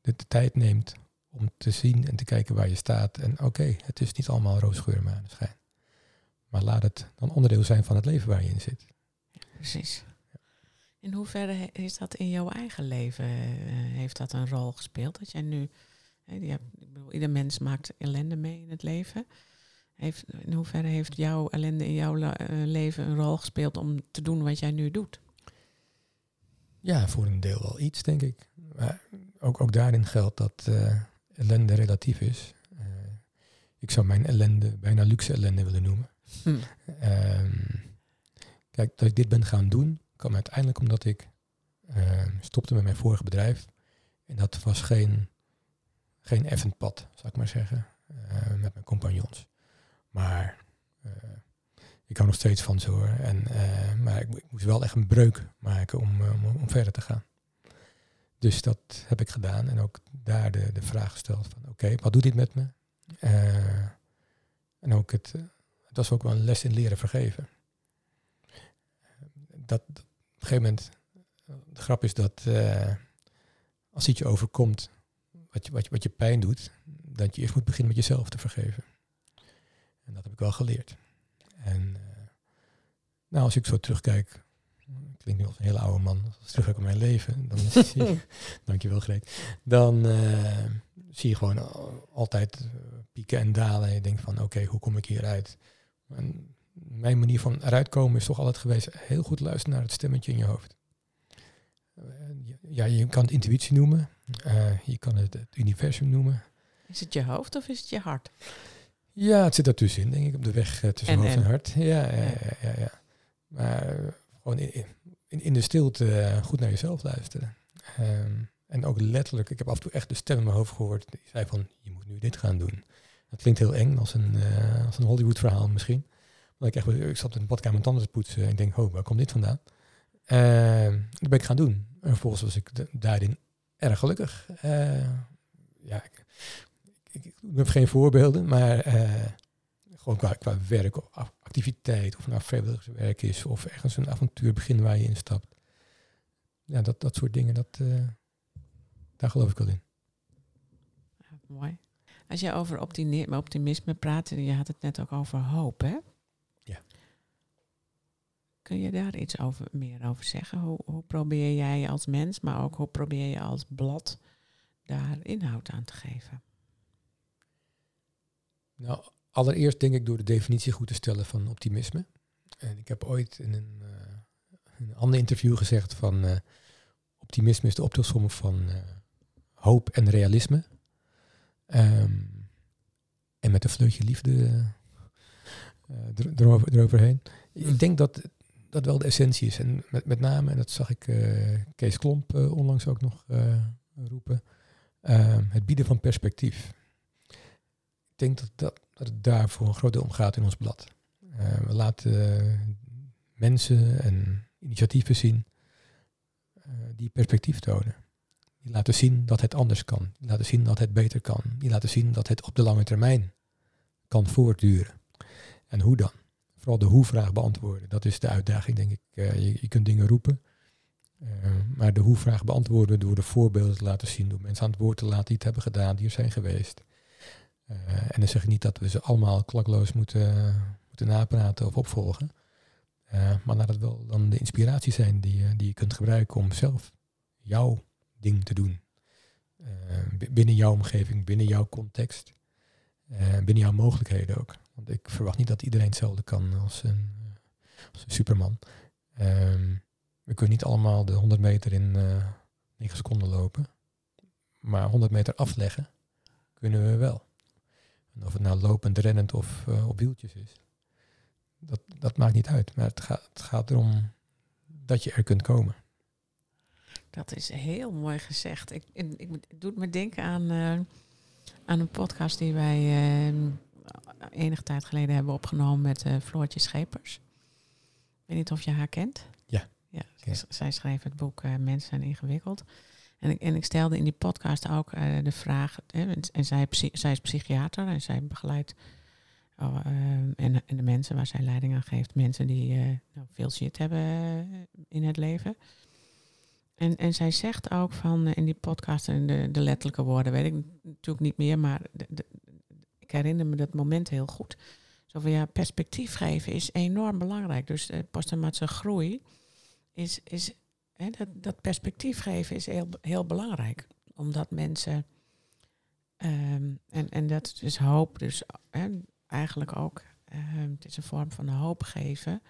de, tijd neemt om te zien en te kijken waar je staat. En oké, het is niet allemaal roosgeur en maneschijn. Maar laat het dan onderdeel zijn van het leven waar je in zit. precies. In hoeverre is dat in jouw eigen leven, uh, heeft dat een rol gespeeld? Dat jij nu, ik bedoel, ieder mens maakt ellende mee in het leven. Heeft, in hoeverre heeft jouw ellende in jouw uh, leven een rol gespeeld om te doen wat jij nu doet? Ja, voor een deel wel iets, denk ik. Maar ook, ook daarin geldt dat uh, ellende relatief is. Uh, ik zou mijn ellende bijna luxe ellende willen noemen. Hm. Um, kijk, dat ik dit ben gaan doen, kwam uiteindelijk omdat ik uh, stopte met mijn vorige bedrijf. En dat was geen, geen effend pad, zou ik maar zeggen, met mijn compagnons. Maar ik hou nog steeds van ze hoor. En, maar ik, ik, moest wel echt een breuk maken om, om, om verder te gaan. Dus dat heb ik gedaan en ook daar de, de vraag gesteld van oké, wat doet dit met me? En ook het, het was ook wel een les in leren vergeven. Dat, op een gegeven moment, de grap is dat als iets je overkomt, wat je, wat, je, wat je pijn doet, dat je eerst moet beginnen met jezelf te vergeven. En dat heb ik wel geleerd. En uh, nou, als ik zo terugkijk klinkt nu als een hele oude man, als ik terug op mijn leven, dan <laughs> zie je, <laughs> dankjewel Greet, dan uh, zie je gewoon altijd uh, pieken en dalen en je denkt van oké, hoe kom ik hieruit? En mijn manier van eruit komen is toch altijd geweest heel goed luisteren naar het stemmetje in je hoofd. Ja, je kan het intuïtie noemen, je kan het, het universum noemen. Is het je hoofd of is het je hart? Ja, het zit ertussenin, denk ik, op de weg tussen hoofd en hart. Ja, ja, ja, ja, ja. Maar gewoon in, in, in de stilte eh, goed naar jezelf luisteren. Um, en ook letterlijk, ik heb af en toe echt de stem in mijn hoofd gehoord die zei van, je moet nu dit gaan doen. Dat klinkt heel eng, als een, uh, als een Hollywood verhaal misschien. Maar ik, echt, ik zat in de badkamer mijn tanden te poetsen en ik denk, oh, waar komt dit vandaan? Uh, dat ben ik gaan doen. En vervolgens was ik daarin erg gelukkig. Uh, ja, ik, ik, ik, heb geen voorbeelden, maar gewoon qua, qua werk of activiteit, of nou vrijwilligerswerk is, of ergens een avontuur beginnen waar je instapt. Ja, dat, dat soort dingen, dat, uh, daar geloof ik wel in. Mooi. Als je over optimisme, praat, je had het net ook over hoop, hè? Kun je daar iets over, meer over zeggen? Hoe, hoe probeer jij als mens, maar ook hoe probeer je als blad daar inhoud aan te geven? Nou, Allereerst denk ik door de definitie goed te stellen van optimisme. En ik heb ooit in een, uh, een ander interview gezegd van uh, optimisme is de optelsom van uh, hoop en realisme. Um, en met een vleugje liefde erover, eroverheen. Ik denk dat dat wel de essentie is. En met, met name, en dat zag ik Kees Klomp onlangs ook nog roepen, ehm, het bieden van perspectief. Ik denk dat dat dat het daar voor een groot deel om gaat in ons blad. Uh, we laten mensen en initiatieven zien die perspectief tonen. Die laten zien dat het anders kan. Die laten zien dat het beter kan. Die laten zien dat het op de lange termijn kan voortduren. En hoe dan? Vooral de hoe-vraag beantwoorden. Dat is de uitdaging, denk ik. Je, je, kunt dingen roepen. Eh, maar de hoe-vraag beantwoorden door de voorbeelden te laten zien, door mensen aan het woord te laten die het hebben gedaan, die er zijn geweest. Eh, en dan zeg ik niet dat we ze allemaal klakloos moeten, moeten napraten of opvolgen. Maar laat het wel dan de inspiratie zijn die, die je kunt gebruiken om zelf jouw ding te doen. binnen jouw omgeving, binnen jouw context, binnen jouw mogelijkheden ook. Want ik verwacht niet dat iedereen hetzelfde kan als een, als een superman. Um, we kunnen niet allemaal de 100 meter in uh, eh, 9 seconden lopen. Maar 100 meter afleggen kunnen we wel. En of het nou lopend, rennend of uh, op wieltjes is. Dat, dat maakt niet uit. Maar het gaat, het gaat erom dat je er kunt komen. Dat is heel mooi gezegd. Ik, ik, doet me denken aan, aan een podcast die wij uh, enige tijd geleden hebben opgenomen met Floortje Schepers. Ik weet niet of je haar kent. Ja, zij schreef het boek uh, Mensen zijn ingewikkeld. En ik, en ik stelde in die podcast ook uh, de vraag, hè, en zij, zij, is psychiater en zij begeleidt oh, uh, en, en, de mensen waar zij leiding aan geeft, mensen die nou, veel shit hebben in het leven. En, en zij zegt ook van in die podcast, en de, de letterlijke woorden weet ik natuurlijk niet meer, maar de, herinner me dat moment heel goed. Zo van ja, perspectief geven is enorm belangrijk. Dus uh, posttraumatische groei is, is hè, dat, dat perspectief geven is heel, heel belangrijk. Omdat mensen, um, en, en dat is hoop, dus eigenlijk ook, um, het is een vorm van hoop geven,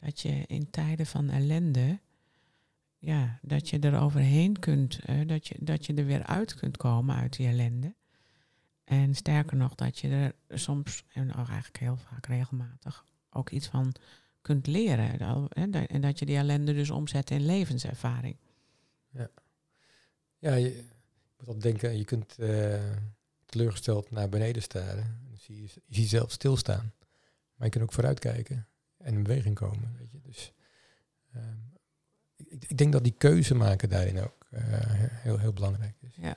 dat je in tijden van ellende, ja, dat je er overheen kunt, dat, je, dat je er weer uit kunt komen uit die ellende. En sterker nog, dat je er soms, en eigenlijk heel vaak regelmatig, ook iets van kunt leren. En dat je die ellende dus omzet in levenservaring. Ja, ja je moet al denken, je kunt uh, teleurgesteld naar beneden staren. Dan zie je, je jezelf stilstaan. Maar je kunt ook vooruitkijken en in beweging komen. Weet je. Dus uh, ik, ik, denk dat die keuze maken daarin ook uh, heel, heel belangrijk is. Ja,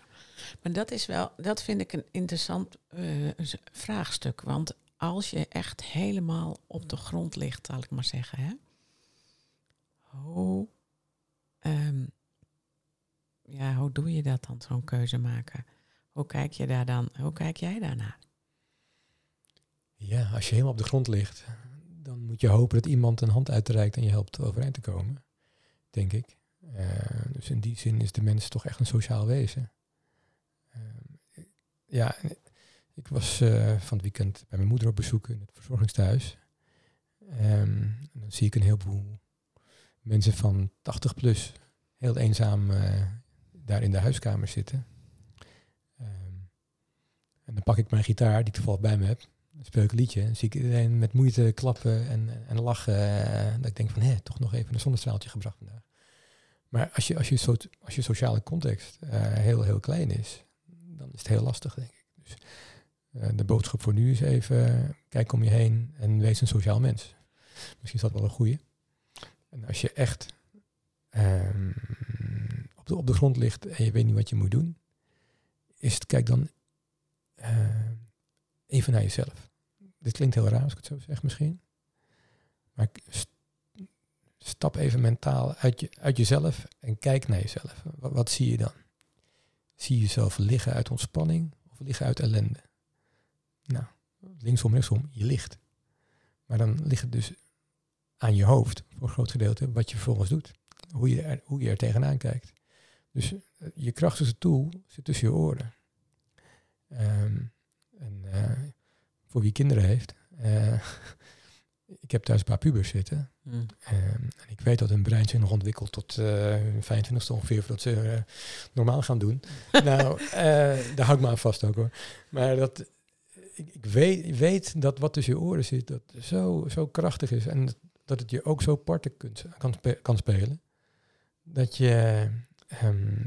maar dat is wel, dat vind ik een interessant uh, vraagstuk. Want als je echt helemaal op de grond ligt, zal ik maar zeggen, hè? Hoe, ehm, ja, hoe doe je dat dan, zo'n keuze maken? Hoe kijk je daar dan, hoe kijk jij daarnaar? Ja, als je helemaal op de grond ligt, dan moet je hopen dat iemand een hand uitreikt en je helpt overeind te komen, denk ik. Uh, dus in die zin is de mens toch echt een sociaal wezen. Uh, ja, ik was uh, van het weekend bij mijn moeder op bezoek in het verzorgingstehuis. Um, dan zie ik een heleboel mensen van 80 plus heel eenzaam daar in de huiskamer zitten. Um, en dan pak ik mijn gitaar, die ik toevallig bij me heb. Speel ik een liedje. En zie ik iedereen met moeite klappen en, en lachen. Dat ik denk van, hé, toch nog even een zonnestraaltje gebracht vandaag. Maar als je, als je, so, als je sociale context heel, heel klein is, dan is het heel lastig, denk ik. Dus eh, de boodschap voor nu is even, kijk om je heen en wees een sociaal mens. Misschien is dat wel een goede. En als je echt um, op, de, op de grond ligt en je weet niet wat je moet doen, is het, kijk dan uh, even naar jezelf. Dit klinkt heel raar als ik het zo zeg misschien. Maar stap even mentaal uit, je, uit jezelf en kijk naar jezelf. Wat, zie je dan? Zie je jezelf liggen uit ontspanning of liggen uit ellende? Nou, linksom, rechtsom, je ligt. Maar dan ligt het dus aan je hoofd, voor een groot gedeelte, wat je vervolgens doet. Hoe je er, hoe je er tegenaan kijkt. Dus uh, je krachtigste tool zit tussen je oren. Um, en uh, voor wie kinderen heeft, uh, <laughs> ik heb thuis een paar pubers zitten. Mm. Um, en ik weet dat hun brein zich nog ontwikkelt tot uh, 25ste ongeveer, voordat ze normaal gaan doen. <laughs> nou, daar hou ik me aan vast ook hoor. Maar dat, ik, ik weet, weet, dat wat tussen je oren zit, dat zo, zo krachtig is. En dat het je ook zo parten kunt, kan, kan spelen. Dat je, um,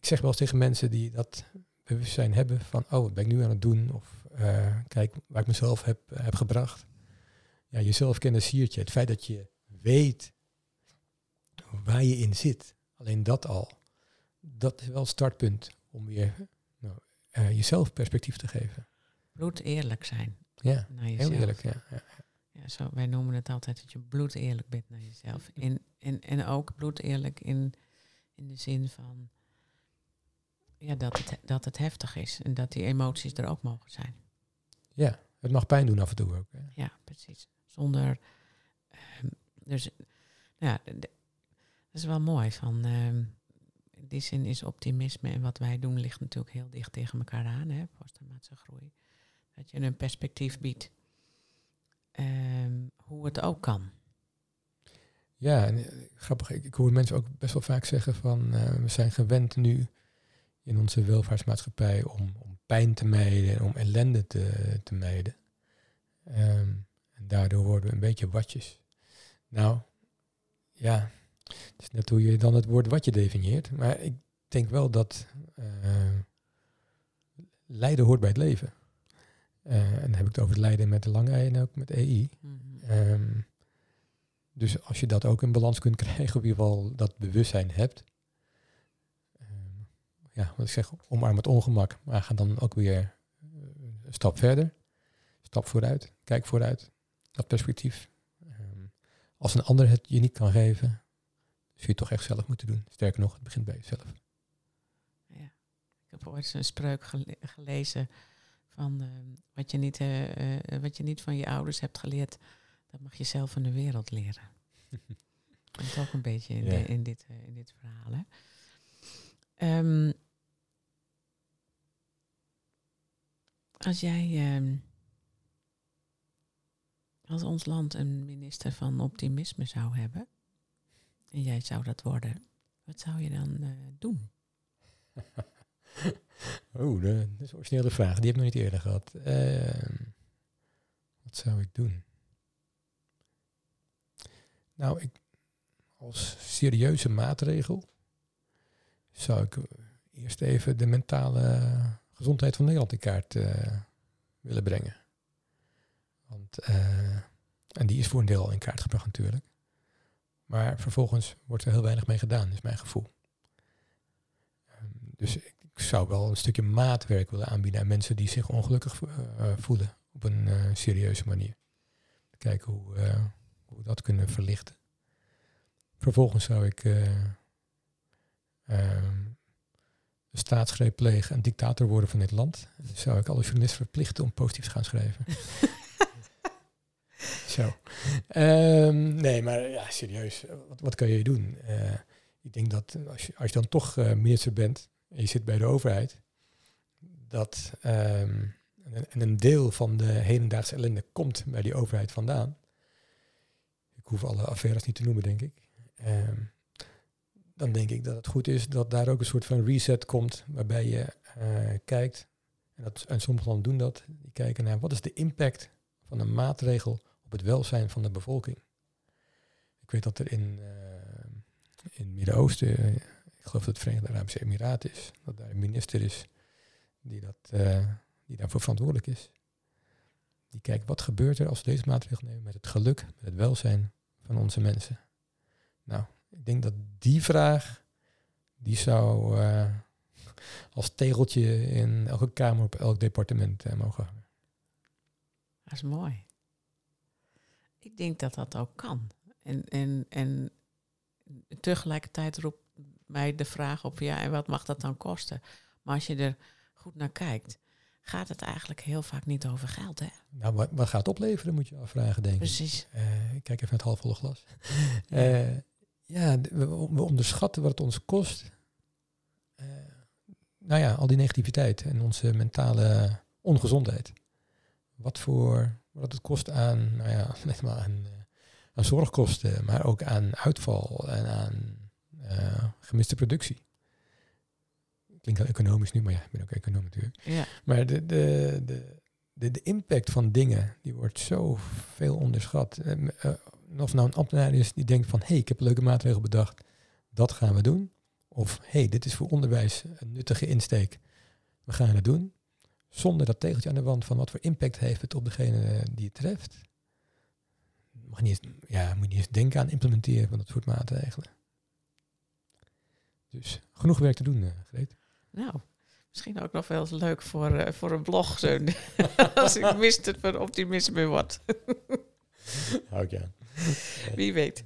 ik zeg wel eens tegen mensen die dat bewustzijn hebben van, oh, wat ben ik nu aan het doen? Of kijk waar ik mezelf heb, heb gebracht. Ja, jezelf kennen siert je. Het feit dat je weet waar je in zit, alleen dat al, dat is wel het startpunt om weer nou, uh, jezelf perspectief te geven bloed eerlijk zijn. Ja, heel eerlijk. Ja, ja. ja zo, wij noemen het altijd dat je bloed eerlijk bent naar jezelf. En, en, en ook bloed eerlijk in, in de zin van ja, dat, het, dat het heftig is en dat die emoties er ook mogen zijn. Ja, het mag pijn doen af en toe ook. Hè? Ja, precies. Zonder. ehm, dus ja, dat is wel mooi. Van, ehm, die zin is optimisme en wat wij doen ligt natuurlijk heel dicht tegen elkaar aan, hè, posttraumatische groei. Dat je een perspectief biedt. ehm, hoe het ook kan. Ja, en, eh, grappig. Ik, ik hoor mensen ook best wel vaak zeggen van eh, we zijn gewend nu in onze welvaartsmaatschappij om, om pijn te mijden en om ellende te, te mijden. En daardoor worden we een beetje watjes. Nou, ja, het is net hoe je dan het woord watje definieert. Maar ik denk wel dat eh, lijden hoort bij het leven. Eh, en dan heb ik het over het lijden met de lange ei en ook met EI. Ehm, dus als je dat ook in balans kunt <laughs> krijgen, of in ieder geval dat bewustzijn hebt. ehm, ja, wat ik zeg, omarm het ongemak, maar ga dan ook weer eh, een stap verder. Stap vooruit, kijk vooruit. Dat perspectief. Ehm, als een ander het je niet kan geven, zul je het toch echt zelf moeten doen. Sterker nog, het begint bij jezelf. Ja. Ik heb ooit een spreuk gele- gelezen van ehm, wat, je niet, eh, eh, wat je niet van je ouders hebt geleerd, dat mag je zelf van de wereld leren. Komt ook een beetje in, Ja. de- in, dit, eh, in dit verhaal. Hè? Ehm, als jij als ons land een minister van optimisme zou hebben, en jij zou dat worden, wat zou je dan eh, doen? <laughs> De- dat is een originele vraag. Die heb ik nog niet eerder gehad. Ehm, wat zou ik doen? Nou, ik, als serieuze maatregel zou ik eh, eerst even de mentale gezondheid van Nederland in kaart eh, willen brengen. Want, eh, en die is voor een deel al in kaart gebracht natuurlijk. Maar vervolgens wordt er heel weinig mee gedaan, is mijn gevoel. Ehm, dus ik zou wel een stukje maatwerk willen aanbieden aan mensen die zich ongelukkig vo- eh, voelen op een eh, serieuze manier. Kijken hoe, eh, hoe we dat kunnen verlichten. Vervolgens zou ik eh, ehm, een staatsgreep plegen en dictator worden van dit land. Dan zou ik alle journalisten verplichten om positief te gaan schrijven. <laughs> Zo. Ehm, nee, maar ja, serieus. Wat, wat kan je doen? Eh, ik denk dat als je, als je dan toch eh, minister bent en je zit bij de overheid, dat ehm, en, en een deel van de hedendaagse ellende komt bij die overheid vandaan. Ik hoef alle affaires niet te noemen, denk ik. Ehm, dan denk ik dat het goed is dat daar ook een soort van reset komt, waarbij je eh, kijkt, en, dat, en sommige landen doen dat, die kijken naar wat is de impact van een maatregel op het welzijn van de bevolking. Ik weet dat er in, eh, in het Midden-Oosten, eh, ik geloof dat het Verenigde Arabische Emiraten is, dat daar een minister is die, dat, eh, die daarvoor verantwoordelijk is. Die kijkt wat gebeurt er als we deze maatregel nemen met het geluk, met het welzijn van onze mensen. Nou, ik denk dat die vraag, die zou als tegeltje in elke kamer op elk departement mogen hangen. Dat is mooi. Ik denk dat dat ook kan. En, en, en tegelijkertijd roept mij de vraag op, ja, en wat mag dat dan kosten? Maar als je er goed naar kijkt, gaat het eigenlijk heel vaak niet over geld, hè? Nou, wat, wat gaat het opleveren, moet je afvragen, denk ik. Precies. Eh, ik kijk even naar het halfvolle glas. <laughs> Eh, ja, we onderschatten wat het ons kost. Eh, nou ja, al die negativiteit en onze mentale ongezondheid. Wat voor wat het kost aan, nou ja, <laughs> net maar aan, eh, aan zorgkosten, maar ook aan uitval en aan eh, gemiste productie. Klinkt wel economisch nu, maar ja, ik ben ook econoom natuurlijk. Ja, Maar de, de, de, de, de impact van dingen, die wordt zo veel onderschat. Eh, Of nou een ambtenaar is die denkt van, hé, hey, ik heb een leuke maatregel bedacht, dat gaan we doen. Of, hé, hey, dit is voor onderwijs een nuttige insteek, we gaan het doen. Zonder dat tegeltje aan de wand van wat voor impact heeft het op degene eh, die het treft. Mag niet eens, ja, moet je niet eens denken aan implementeren van dat soort maatregelen. Dus genoeg werk te doen, eh Greet. nou, misschien ook nog wel eens leuk voor, eh, voor een blog, zo, <laughs> als ik mist het van optimisme wordt. <laughs> Hou ik aan. Wie weet.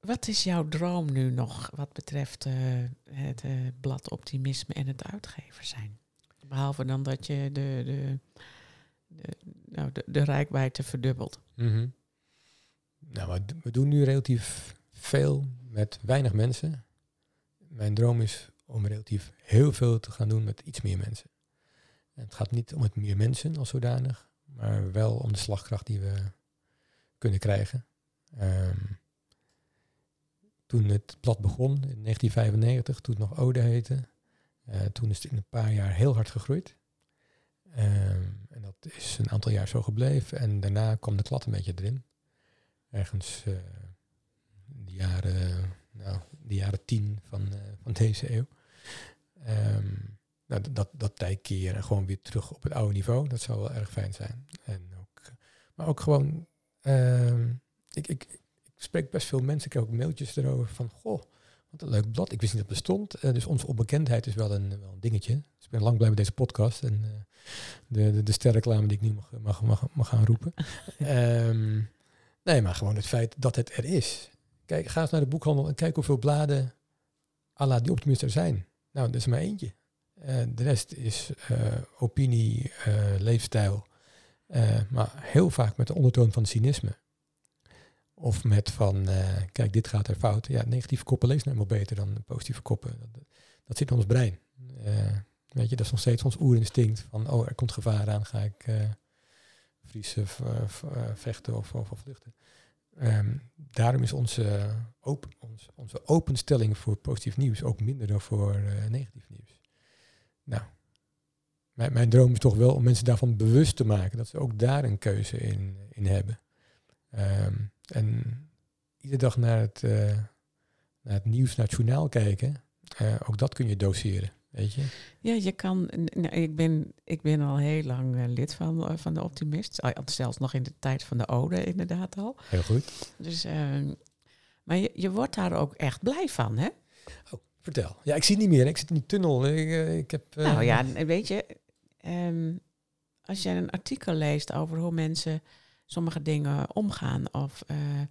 Wat is jouw droom nu nog wat betreft eh, het blad optimisme en het uitgever zijn? Behalve dan dat je de, de, de, nou, de, de rijkwijde verdubbelt. Mhm. Nou, we, doen nu relatief veel met weinig mensen. Mijn droom is om relatief heel veel te gaan doen met iets meer mensen. En het gaat niet om het meer mensen als zodanig, maar wel om de slagkracht die we kunnen krijgen. Ehm, toen het blad begon in 1995, toen het nog Ode heette, eh, toen is het in een paar jaar heel hard gegroeid. Ehm, en dat is een aantal jaar zo gebleven. En daarna kwam de klad een beetje erin. Ergens eh, in de jaren, nou, de jaren tien van, eh, van deze eeuw. Ehm, nou, dat, dat tij keren en gewoon weer terug op het oude niveau. Dat zou wel erg fijn zijn. En ook, maar ook gewoon, ehm, ik, ik, ik spreek best veel mensen. Ik krijg ook mailtjes erover van, goh, wat een leuk blad. Ik wist niet dat het bestond. Eh, dus onze onbekendheid is wel een, wel een dingetje. Dus ik ben lang blij met deze podcast. En eh, de, de, de sterreclame die ik nu mag, mag, mag, mag gaan roepen. <laughs> Ehm, nee, maar gewoon het feit dat het er is. Kijk, ga eens naar de boekhandel en kijk hoeveel bladen à la die optimist er zijn. Nou, dat is maar eentje. Eh, de rest is opinie, leefstijl. maar heel vaak met de ondertoon van cynisme. Of met van, eh, kijk, dit gaat er fout. Ja, negatieve koppen lezen nou helemaal beter dan positieve koppen. Dat, zit in ons brein. Eh, weet je, dat is nog steeds ons oerinstinct. Van, oh, er komt gevaar aan, ga ik eh, vriezen, vechten of, of, vluchten. Ehm, daarom is onze, open, ons, onze openstelling voor positief nieuws ook minder dan voor negatief nieuws. Nou, mijn, mijn droom is toch wel om mensen daarvan bewust te maken dat ze ook daar een keuze in, in hebben. Ehm, en iedere dag naar het, eh, naar het nieuws, naar het journaal kijken, eh, ook dat kun je doseren, weet je. Ja, je kan. nou, ik, ben, ik ben al heel lang eh, lid van, van de Optimist. Zelfs nog in de tijd van de Ode, inderdaad al. Heel goed. Dus, ehm, maar je, je wordt daar ook echt blij van, hè? Vertel. Ja, ik zie het niet meer. Ik zit in die tunnel. Ik, ik heb, Nou ja, weet je, ehm, als je een artikel leest over hoe mensen sommige dingen omgaan, of eh, eh,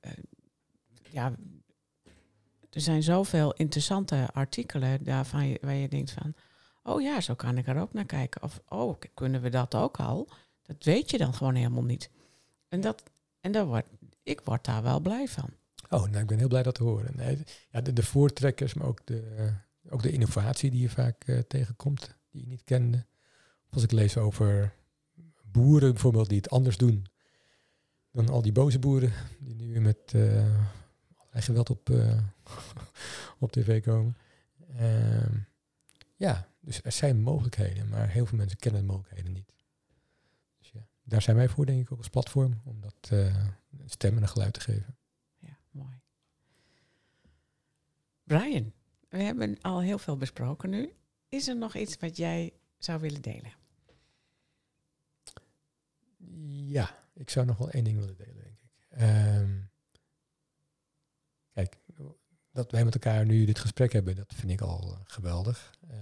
eh, ja, er zijn zoveel interessante artikelen daarvan waar je denkt van, oh ja, zo kan ik er ook naar kijken. Of oh, kunnen we dat ook al? Dat weet je dan gewoon helemaal niet. En dat, en daar word, ik word daar wel blij van. Oh, nou, ik ben heel blij dat te horen. Ja, de, voortrekkers, maar ook de, ook de innovatie die je vaak tegenkomt, die je niet kende. Als ik lees over boeren bijvoorbeeld die het anders doen dan al die boze boeren die nu met eh allerlei geweld op, eh, <laughs> op tv komen. Ehm, ja, dus er zijn mogelijkheden, maar heel veel mensen kennen de mogelijkheden niet. Dus ja, daar zijn wij voor, denk ik, ook als platform, om dat eh, stem en een geluid te geven. Ja, mooi. Brian, we hebben al heel veel besproken nu. Is er nog iets wat jij zou willen delen? Ja, ik zou nog wel één ding willen delen, denk ik. Ehm, kijk, dat wij met elkaar nu dit gesprek hebben, dat vind ik al eh, geweldig. Eh,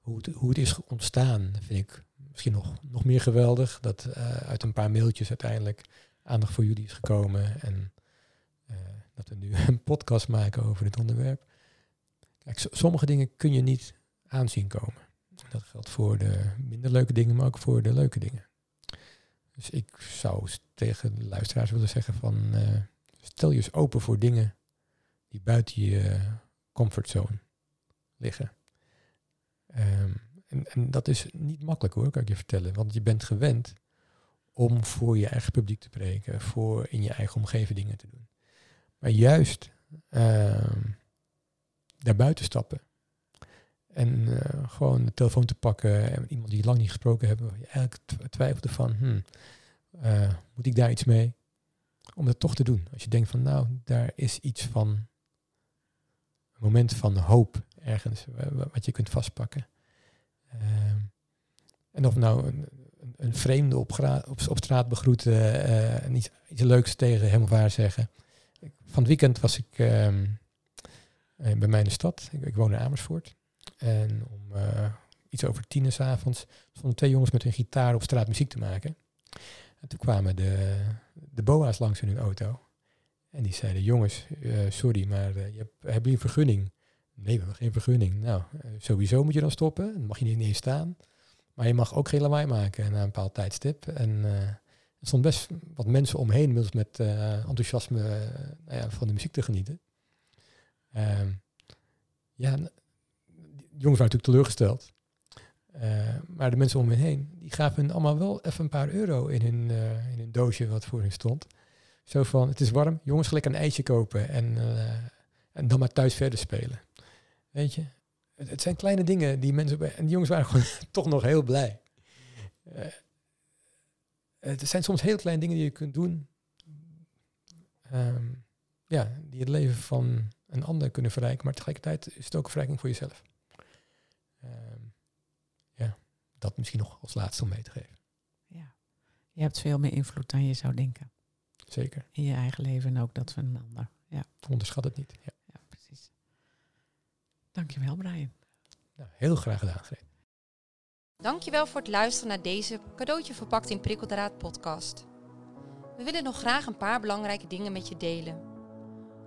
hoe, het, hoe het is ontstaan, vind ik misschien nog, nog meer geweldig. Dat eh, uit een paar mailtjes uiteindelijk aandacht voor jullie is gekomen. En dat we nu <laughs> een podcast maken over dit onderwerp. Kijk, so- sommige dingen kun je niet aanzien komen. Dat geldt voor de minder leuke dingen, maar ook voor de leuke dingen. Dus ik zou tegen de luisteraars willen zeggen van eh, stel je eens open voor dingen die buiten je comfortzone liggen. Ehm, en, en dat is niet makkelijk hoor, kan ik je vertellen. Want je bent gewend om voor je eigen publiek te spreken, voor in je eigen omgeving dingen te doen. Maar juist ehm daarbuiten stappen. En eh, gewoon de telefoon te pakken en iemand die lang niet gesproken hebt, waar je eigenlijk tw- twijfelde van, hmm, eh, moet ik daar iets mee? Om dat toch te doen. Als je denkt van, nou, daar is iets van, een moment van hoop ergens, wa- wa- wat je kunt vastpakken. Ehm, en of nou een, een, vreemde op, op, straat begroeten eh, en iets, iets leuks tegen hem of haar zeggen. Van het weekend was ik ehm, eh, bij mij in de stad. Ik woon in Amersfoort. En om eh, iets over tien uur 's avonds stonden twee jongens met hun gitaar op straat muziek te maken. En toen kwamen de, de BOA's langs in hun auto. En die zeiden, jongens, eh, sorry, maar uh, je hebt, hebben jullie een vergunning? Nee, we hebben geen vergunning. Nou, sowieso moet je dan stoppen. Dan mag je niet eens staan. Maar je mag ook geen lawaai maken na een bepaald tijdstip. En er stond best wat mensen omheen inmiddels met enthousiasme nou ja, van de muziek te genieten. Ehm, ja, jongens waren natuurlijk teleurgesteld. Uh, maar de mensen om me heen, die gaven hun allemaal wel even een paar euro in hun, uh, in hun doosje wat voor hun stond. Zo van, het is warm, jongens gelijk een ijsje kopen en, uh, en dan maar thuis verder spelen. Weet je, het, zijn kleine dingen die mensen... En die jongens waren <laughs> gewoon toch nog heel blij. het zijn soms heel kleine dingen die je kunt doen. Um, ja, die het leven van een ander kunnen verrijken, maar tegelijkertijd is het ook een verrijking voor jezelf. Um, ja, dat misschien nog als laatste om mee te geven. Ja, je hebt veel meer invloed dan je zou denken. Zeker. In je eigen leven en ook dat van een ander. Ja. Onderschat het niet. Ja, ja precies. Dankjewel, Brian. Nou, heel graag gedaan, Greet. Dankjewel voor het luisteren naar deze cadeautje verpakt in prikkeldraad podcast. We willen nog graag een paar belangrijke dingen met je delen.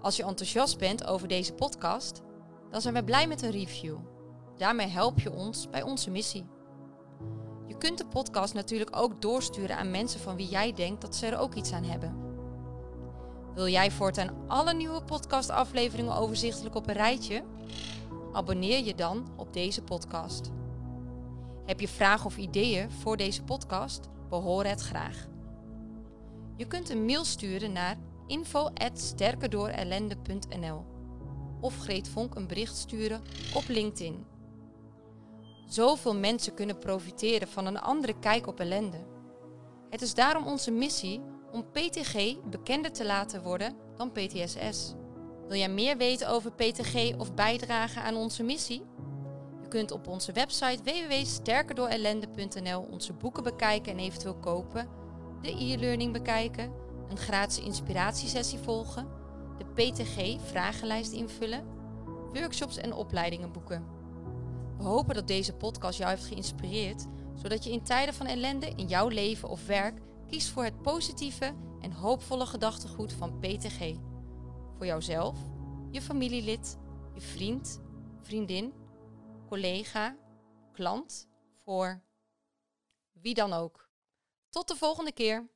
Als je enthousiast bent over deze podcast, dan zijn we blij met een review. Daarmee help je ons bij onze missie. Je kunt de podcast natuurlijk ook doorsturen aan mensen van wie jij denkt dat ze er ook iets aan hebben. Wil jij voortaan alle nieuwe podcastafleveringen overzichtelijk op een rijtje? Abonneer je dan op deze podcast. Heb je vragen of ideeën voor deze podcast? Behoor het graag. Je kunt een mail sturen naar info@sterkerdoorellende.nl of Greet Vonk een bericht sturen op LinkedIn. Zoveel mensen kunnen profiteren van een andere kijk op ellende. Het is daarom onze missie om PTG bekender te laten worden dan PTSS. Wil jij meer weten over PTG of bijdragen aan onze missie? Je kunt op onze website www.sterkerdoorellende.nl onze boeken bekijken en eventueel kopen, de e-learning bekijken, een gratis inspiratiesessie volgen, de PTG-vragenlijst invullen, workshops en opleidingen boeken. We hopen dat deze podcast jou heeft geïnspireerd, zodat je in tijden van ellende in jouw leven of werk kiest voor het positieve en hoopvolle gedachtegoed van PTG. Voor jouzelf, je familielid, je vriend, vriendin, collega, klant, voor wie dan ook. Tot de volgende keer.